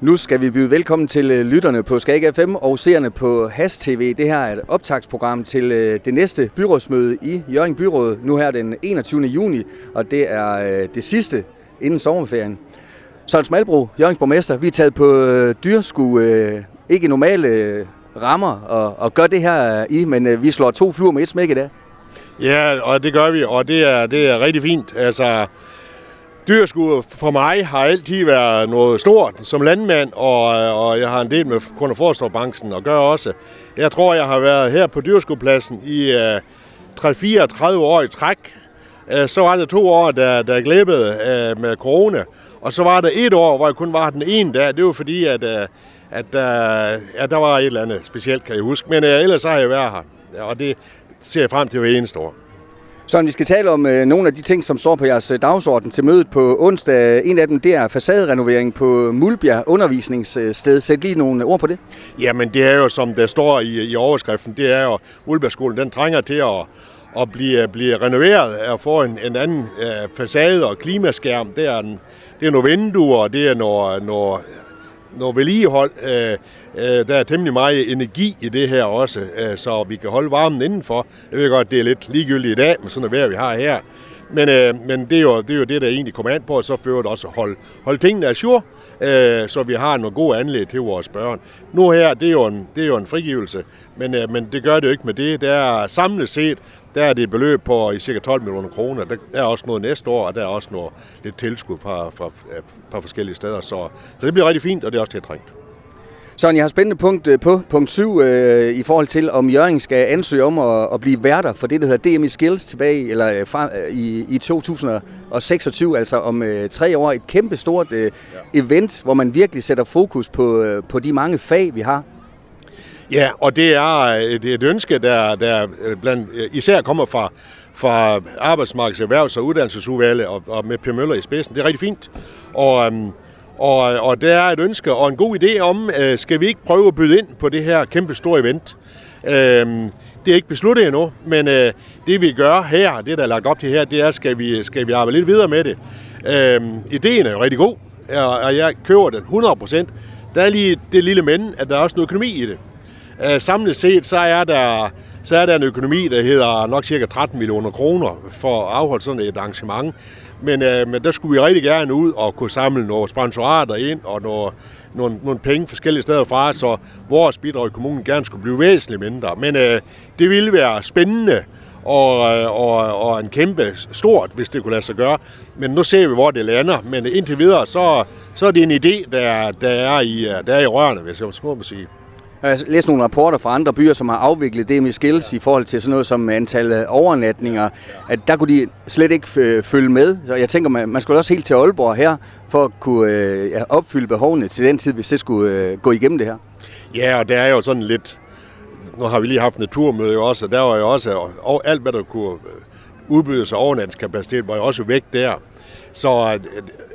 Nu skal vi byde velkommen til øh, lytterne på Skag FM og seerne på Has TV. Det her er et optagsprogram til øh, det næste byrådsmøde i Jørgen Byråd, nu her den 21. juni, og det er øh, det sidste inden sommerferien. Søren Smalbro, Jørgens borgmester, vi er taget på dyrsku, ikke normale rammer og, og gør det her i, men vi slår to fluer med et smæk i dag. Ja, og det gør vi, og det er, det er rigtig fint. Altså, Dyrskud for mig har altid været noget stort som landmand, og, og jeg har en del med kun forstårbranchen og gør også. Jeg tror, jeg har været her på dyrskudpladsen i øh, uh, 3-34 år i træk. Uh, så var det to år, der, der glippede uh, øh, med corona, og så var der et år, hvor jeg kun var den ene dag. Det var fordi, at, uh, at uh, ja, der var et eller andet specielt, kan jeg huske. Men uh, ellers har jeg været her, og det ser jeg frem til hver eneste år. Så vi skal tale om øh, nogle af de ting, som står på jeres øh, dagsorden til mødet på onsdag. En af dem, det er facaderenovering på Mulbjerg undervisningssted. Sæt lige nogle ord på det. Jamen, det er jo, som der står i, i overskriften, det er jo, Mulbjergskolen, den trænger til at, at blive, blive renoveret og få en, en anden øh, facade og klimaskærm. Det er, en, det er nogle vinduer, det er nogle, nogle noget vedligehold. Øh, øh, der er temmelig meget energi i det her også, øh, så vi kan holde varmen indenfor. Jeg ved godt, det er lidt ligegyldigt i dag med sådan et vejr, vi har her. Men, øh, men det, er jo, det er jo det, der egentlig kommer an på, og så fører det også at holde, holde tingene assur, øh, så vi har nogle gode anlæg til vores børn. Nu her, det er jo en, det er jo en frigivelse, men, øh, men det gør det jo ikke med det. Det er samlet set, der er det et beløb på i cirka 12 millioner kroner. Der er også noget næste år, og der er også noget lidt tilskud fra, fra, øh, fra forskellige steder. Så, så det bliver rigtig fint, og det er også tiltrængt. Så jeg har spændende punkt øh, på punkt 7 øh, i forhold til, om Jørgen skal ansøge om at, at blive værter for det, der hedder DMI Skills tilbage eller, øh, fra, øh, i, i 2026, altså om øh, tre år. Et kæmpe stort øh, ja. event, hvor man virkelig sætter fokus på, øh, på de mange fag, vi har. Ja, og det er et, et ønske, der, der blandt, især kommer fra, fra Arbejdsmarkeds-, Erhvervs- og Uddannelsesudvalget og, og med Per Møller i spidsen. Det er rigtig fint. Og, øhm, og, og der er et ønske og en god idé om, øh, skal vi ikke prøve at byde ind på det her kæmpe store event. Øh, det er ikke besluttet endnu, men øh, det vi gør her, det der er lagt op til her, det er, skal vi, skal vi arbejde lidt videre med det. Øh, ideen er jo rigtig god, og jeg køber den 100%. Der er lige det lille men, at der er også noget økonomi i det. Øh, samlet set, så er der så er der en økonomi, der hedder nok cirka 13 millioner kroner for at afholde sådan et arrangement. Men, øh, men der skulle vi rigtig gerne ud og kunne samle nogle sponsorater ind og nogle, nogle, nogle penge forskellige steder fra, så vores bidrag i kommunen gerne skulle blive væsentligt mindre. Men øh, det ville være spændende og, øh, og, og en kæmpe stort, hvis det kunne lade sig gøre. Men nu ser vi, hvor det lander. Men indtil videre, så, så er det en idé, der, der, er, i, øh, der er i rørene, hvis jeg må sige. Jeg har læst nogle rapporter fra andre byer, som har afviklet det med skills i forhold til sådan noget som antal overnatninger. At der kunne de slet ikke følge med. Så jeg tænker, man, man skulle også helt til Aalborg her, for at kunne øh, opfylde behovene til den tid, hvis det skulle øh, gå igennem det her. Ja, og det er jo sådan lidt... Nu har vi lige haft en naturmøde jo også, og der var jo også og alt, hvad der kunne udbydes af overnatningskapacitet, var jo også væk der. Så øh, øh, at,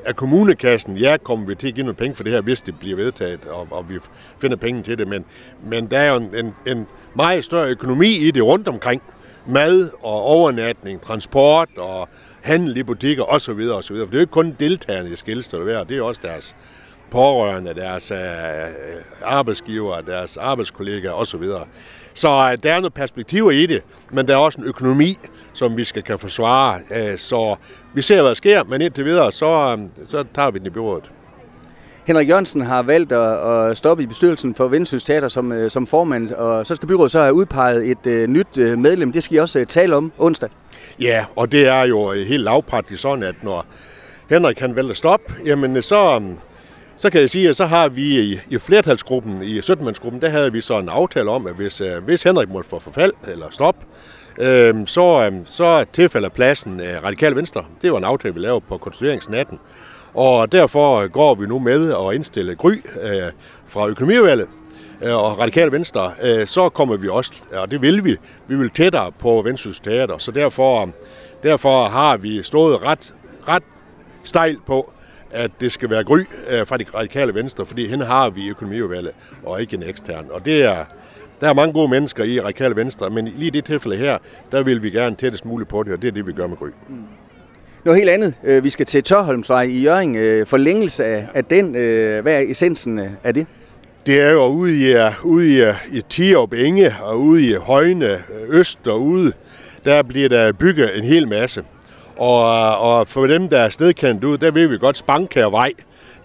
at kommunekassen, ja, kommer vi til at give nogle penge for det her, hvis det bliver vedtaget, og, og vi finder penge til det, men, men der er jo en, en meget større økonomi i det rundt omkring. Mad og overnatning, transport og handel i butikker osv. osv. For det er jo ikke kun deltagerne i skilster, det er også deres pårørende, deres øh, arbejdsgiver, deres arbejdskollegaer osv. Så øh, der er nogle perspektiver i det, men der er også en økonomi, som vi skal kan forsvare. Øh, så vi ser, hvad der sker, men indtil videre, så, øh, så tager vi den i byrådet. Henrik Jørgensen har valgt at, stoppe i bestyrelsen for Vindsøs Teater som, øh, som formand, og så skal byrådet så have udpeget et uh, nyt medlem. Det skal I også uh, tale om onsdag. Ja, og det er jo helt lavpraktisk sådan, at når Henrik kan vælge at stoppe, jamen så, så kan jeg sige, at så har vi i, i flertalsgruppen, i 17 der havde vi så en aftale om, at hvis, øh, hvis Henrik måtte få forfald eller stop, øh, så, øh, så tilfælder pladsen øh, Radikale Venstre. Det var en aftale, vi lavede på konstitueringsnatten. Og derfor øh, går vi nu med at indstille Gry øh, fra økonomiudvalget øh, og Radikale Venstre, øh, så kommer vi også, og det vil vi, vi vil tættere på Vendsyssel Teater, så derfor, øh, derfor har vi stået ret, ret stejlt på, at det skal være Gry øh, fra de radikale venstre, fordi hende har vi i økonomiudvalget, og ikke en ekstern. Og det er, der er mange gode mennesker i radikale venstre, men lige i det tilfælde her, der vil vi gerne tættest muligt på det, og det er det, vi gør med Gry. Mm. Noget helt andet. Vi skal til Tørholmsvej i Jørgen. Forlængelse af den. Hvad er essensen af det? Det er jo ude i, ude i, i Tierup Enge og ude i Højne Øst og ude, der bliver der bygget en hel masse. Og, øh, og for dem, der er stedkendt ud, der ved vi godt Spankærvej.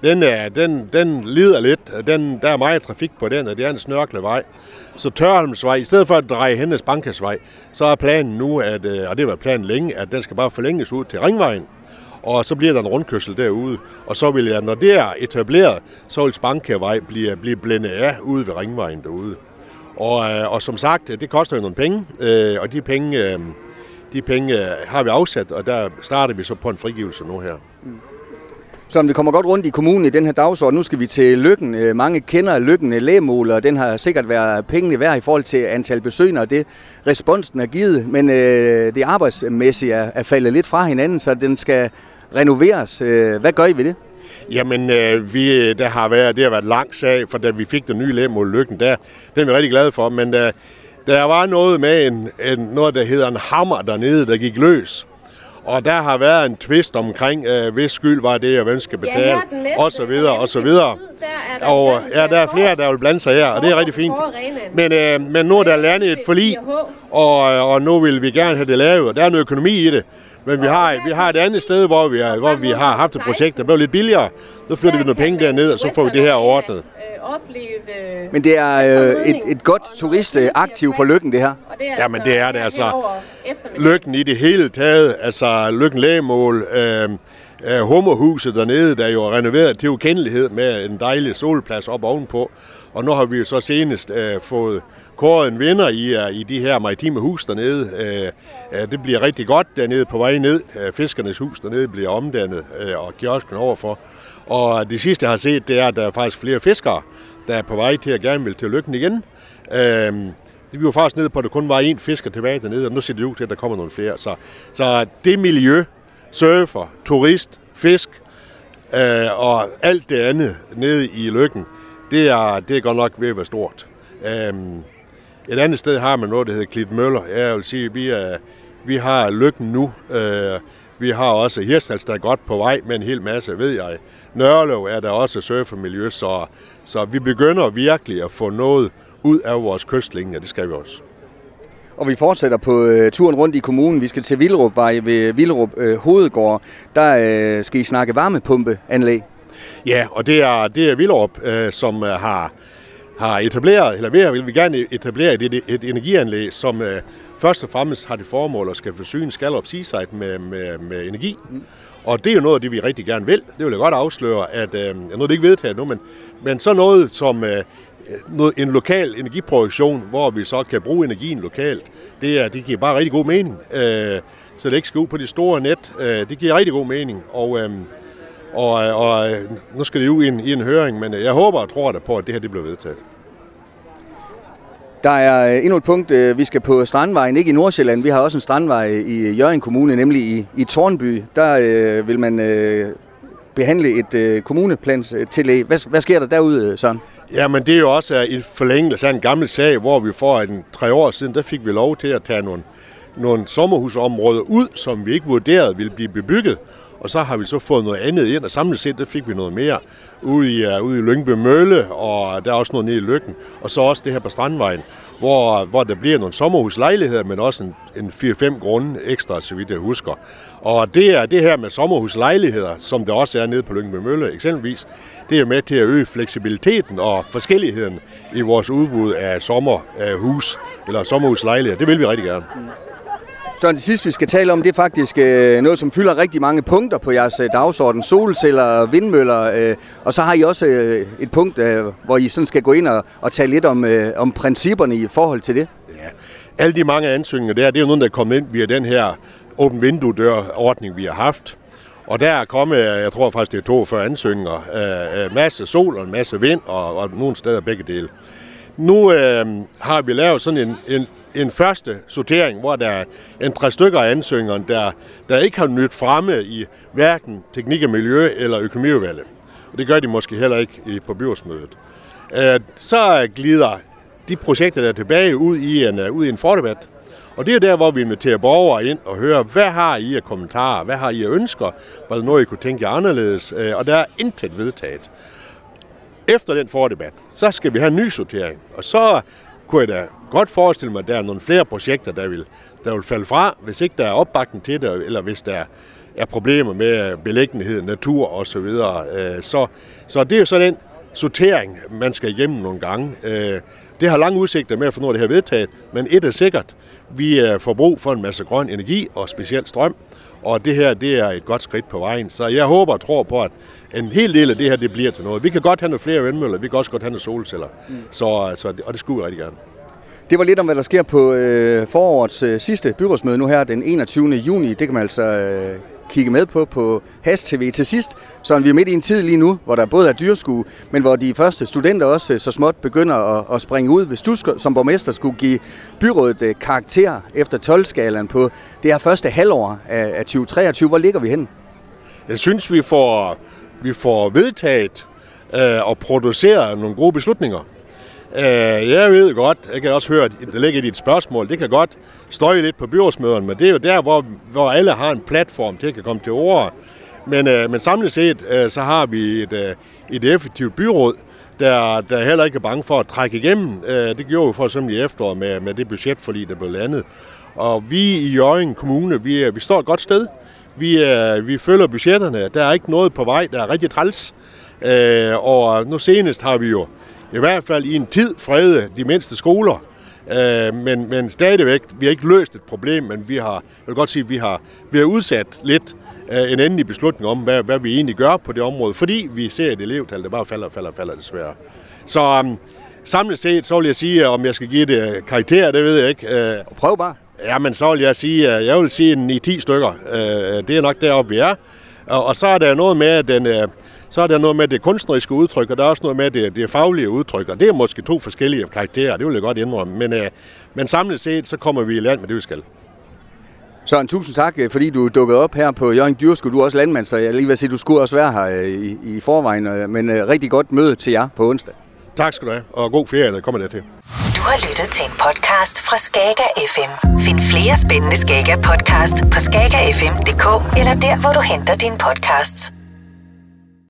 Den, er, den, den lider lidt. Den, der er meget trafik på den, og det er en snørklet vej. Så Tørholmsvej, i stedet for at dreje hen ad Spankærsvej, så er planen nu, at, øh, og det var planen længe, at den skal bare forlænges ud til Ringvejen. Og så bliver der en rundkørsel derude. Og så vil jeg, når det er etableret, så vil Spankærvej blive, blive blændet af ude ved Ringvejen derude. Og, øh, og som sagt, det koster jo nogle penge, og de penge, de penge har vi afsat, og der starter vi så på en frigivelse nu her. Mm. Så vi kommer godt rundt i kommunen i den her dagsorden. Nu skal vi til Lykken. Øh, mange kender Lykken lægemål, og den har sikkert været pengene værd i forhold til antal besøgende, og det responsen er givet. Men øh, det arbejdsmæssige er, er faldet lidt fra hinanden, så den skal renoveres. Øh, hvad gør I ved det? Jamen, øh, vi, der har været, det har været lang sag, for da vi fik den nye lægemål Lykken, der, den er vi rigtig glade for, men der, der var noget med en, en, noget, der hedder en hammer dernede, der gik løs. Og der har været en tvist omkring, øh, hvis skyld var det, og hvem skal betale, ja, og så videre, og så videre. Og ja, der er flere, der vil blande sig her, og det er rigtig fint. Men, øh, men nu er der landet et forlig, og, og nu vil vi gerne have det lavet, og der er noget økonomi i det. Men vi har, vi har et andet sted, hvor vi, er, hvor vi har haft et projekt, der blev lidt billigere. Så flytter vi nogle penge derned, og så får vi det her ordnet opleve... Øh, men det er øh, et, et godt turistaktiv for Lykken, det her. Ja, men det er det altså. Lykken i det hele taget, altså Lykken Lægemål, øh, øh, Hummerhuset dernede, der er jo renoveret til ukendelighed med en dejlig solplads op ovenpå. Og nu har vi jo så senest øh, fået kåret en vinder i, uh, i de her maritime hus dernede. Uh, det bliver rigtig godt dernede på vej ned. Uh, fiskernes hus dernede bliver omdannet, uh, og kiosken overfor. Og det sidste, jeg har set, det er, at der er faktisk flere fiskere, der er på vej til at gerne vil til lykken igen. Øhm, det var faktisk nede på, at der kun var én fisker tilbage dernede, og nu ser det ud til, at der kommer nogle flere. Så, så det miljø, surfer, turist, fisk øh, og alt det andet nede i lykken, det er, det er godt nok ved at være stort. Øhm, et andet sted har man noget, der hedder Klit Møller. Jeg vil sige, vi, er, vi har lykken nu. Øh, vi har også Hirtshals, der er godt på vej med en hel masse, ved jeg. Nørlev er der også surfermiljø, så, så vi begynder virkelig at få noget ud af vores kystlinje, og det skal vi også. Og vi fortsætter på øh, turen rundt i kommunen. Vi skal til Vildrupvej ved Vildrup øh, Hovedgård. Der øh, skal I snakke varmepumpeanlæg. Ja, og det er, det er Vildrup, øh, som øh, har har etableret, eller mere vil vi gerne e- etablere et, et, energianlæg, som øh, først og fremmest har det formål at skal forsyne Skalop Seaside med, med, med energi. Mm. Og det er jo noget af det, vi rigtig gerne vil. Det vil jeg godt afsløre, at øh, nu er det ikke vedtaget nu, men, men så noget som øh, noget, en lokal energiproduktion, hvor vi så kan bruge energien lokalt, det, er, det giver bare rigtig god mening. Øh, så det ikke skal ud på de store net. Øh, det giver rigtig god mening. Og, øh, og, og nu skal det jo i en, i en høring, men jeg håber og tror da på, at det her det bliver vedtaget. Der er endnu et punkt, vi skal på Strandvejen, ikke i Nordsjælland. Vi har også en strandvej i Jørgen Kommune, nemlig i, i Tornby. Der øh, vil man øh, behandle et øh, kommuneplanstillæg. Hvad, hvad sker der derude, Søren? Jamen det er jo også et forlængelse af en gammel sag, hvor vi for en tre år siden, der fik vi lov til at tage nogle, nogle sommerhusområder ud, som vi ikke vurderede ville blive bebygget. Og så har vi så fået noget andet ind, og samlet set, der fik vi noget mere ude i, uh, ude i Lyngby Mølle, og der er også noget nede i Lykken, og så også det her på Strandvejen, hvor, hvor der bliver nogle sommerhuslejligheder, men også en, en 4-5 grunde ekstra, så vidt jeg husker. Og det er det her med sommerhuslejligheder, som der også er nede på Lyngby Mølle eksempelvis, det er med til at øge fleksibiliteten og forskelligheden i vores udbud af sommerhus, øh, eller sommerhuslejligheder. Det vil vi rigtig gerne. Mm. Så det sidste, vi skal tale om, det er faktisk øh, noget, som fylder rigtig mange punkter på jeres øh, dagsorden. Solceller, vindmøller, øh, og så har I også øh, et punkt, øh, hvor I sådan skal gå ind og, og tale lidt om, øh, om principperne i forhold til det. Ja, alle de mange ansøgninger der, det er jo noget, der er kommet ind via den her åben vindue-dør-ordning, vi har haft. Og der er kommet, øh, jeg tror faktisk, det er 42 ansøgninger, øh, øh, masse sol og en masse vind, og, og nogle steder begge dele. Nu øh, har vi lavet sådan en, en, en første sortering, hvor der er en tre stykker af ansøgerne, der, der ikke har nyt fremme i hverken teknik og miljø eller økonomiudvalget. Og det gør de måske heller ikke i, på byrådsmødet. Øh, så glider de projekter, der er tilbage, ud i en, øh, ud i en fordebat. Og det er der, hvor vi inviterer borgere ind og hører, hvad har I af kommentarer, hvad har I af ønsker, hvad noget, I kunne tænke jer anderledes, øh, og der er intet vedtaget. Efter den fordebat, så skal vi have en ny sortering, og så kunne jeg da godt forestille mig, at der er nogle flere projekter, der vil, der vil falde fra, hvis ikke der er opbakning til det, eller hvis der er problemer med belæggenhed, natur osv. Øh, så, så det er jo så den sortering, man skal igennem nogle gange. Øh, det har lange udsigter med at få noget af det her vedtaget, men et er sikkert, vi øh, får brug for en masse grøn energi og specielt strøm, og det her det er et godt skridt på vejen. Så jeg håber og tror på, at en hel del af det her det bliver til noget. Vi kan godt have nogle flere vindmøller, vi kan også godt have nogle solceller, mm. så, så, og det skulle vi rigtig gerne. Det var lidt om, hvad der sker på øh, forårets øh, sidste byrådsmøde nu her den 21. juni. Det kan man altså øh, kigge med på på Has TV til sidst. Så vi er midt i en tid lige nu, hvor der både er dyrskue, men hvor de første studenter også øh, så småt begynder at, at springe ud. Hvis du som borgmester skulle give byrådet øh, karakter efter 12-skalaen på det her første halvår af 2023, hvor ligger vi hen? Jeg synes, vi får, vi får vedtaget øh, og produceret nogle gode beslutninger. Øh, jeg ved godt, jeg kan også høre, at det ligger i dit spørgsmål, det kan godt støje lidt på byrådsmøderne, men det er jo der, hvor, hvor alle har en platform til at kan komme til ord. Men, øh, men samlet set, øh, så har vi et, øh, et effektivt byråd, der, der heller ikke er bange for at trække igennem. Øh, det gjorde vi for eksempel i efteråret med, med det budgetforlig, der blev landet. Og vi i Jørgen Kommune, vi, øh, vi står et godt sted. Vi, øh, vi følger budgetterne. Der er ikke noget på vej, der er rigtig træls. Øh, og nu senest har vi jo i hvert fald i en tid frede de mindste skoler. Øh, men, men stadigvæk, vi har ikke løst et problem, men vi har, jeg vil godt sige, vi har, vi har udsat lidt øh, en endelig beslutning om, hvad, hvad vi egentlig gør på det område, fordi vi ser et elevtal, der bare falder og falder og falder desværre. Så um, samlet set, så vil jeg sige, om jeg skal give det karakter, det ved jeg ikke. Øh, Prøv bare. Ja, men så vil jeg sige, jeg vil sige en 10 stykker. Øh, det er nok deroppe, vi er. Og, og så er der noget med, at den, øh, så er der noget med det kunstneriske udtryk, og der er også noget med det, det faglige udtryk, og det er måske to forskellige karakterer, det vil jeg godt indrømme. Men, øh, men samlet set, så kommer vi i land med det, vi skal. Så en tusind tak, øh, fordi du dukkede op her på Jørgen Dyrskue. Du er også landmand, så jeg lige vil sige, at du skulle også være her øh, i, i forvejen. Øh, men rigtig godt møde til jer på onsdag. Tak skal du have, og god ferie, der kommer der til. Du har lyttet til en podcast fra Skager FM. Find flere spændende Skager podcast på skagerfm.dk eller der, hvor du henter dine podcasts.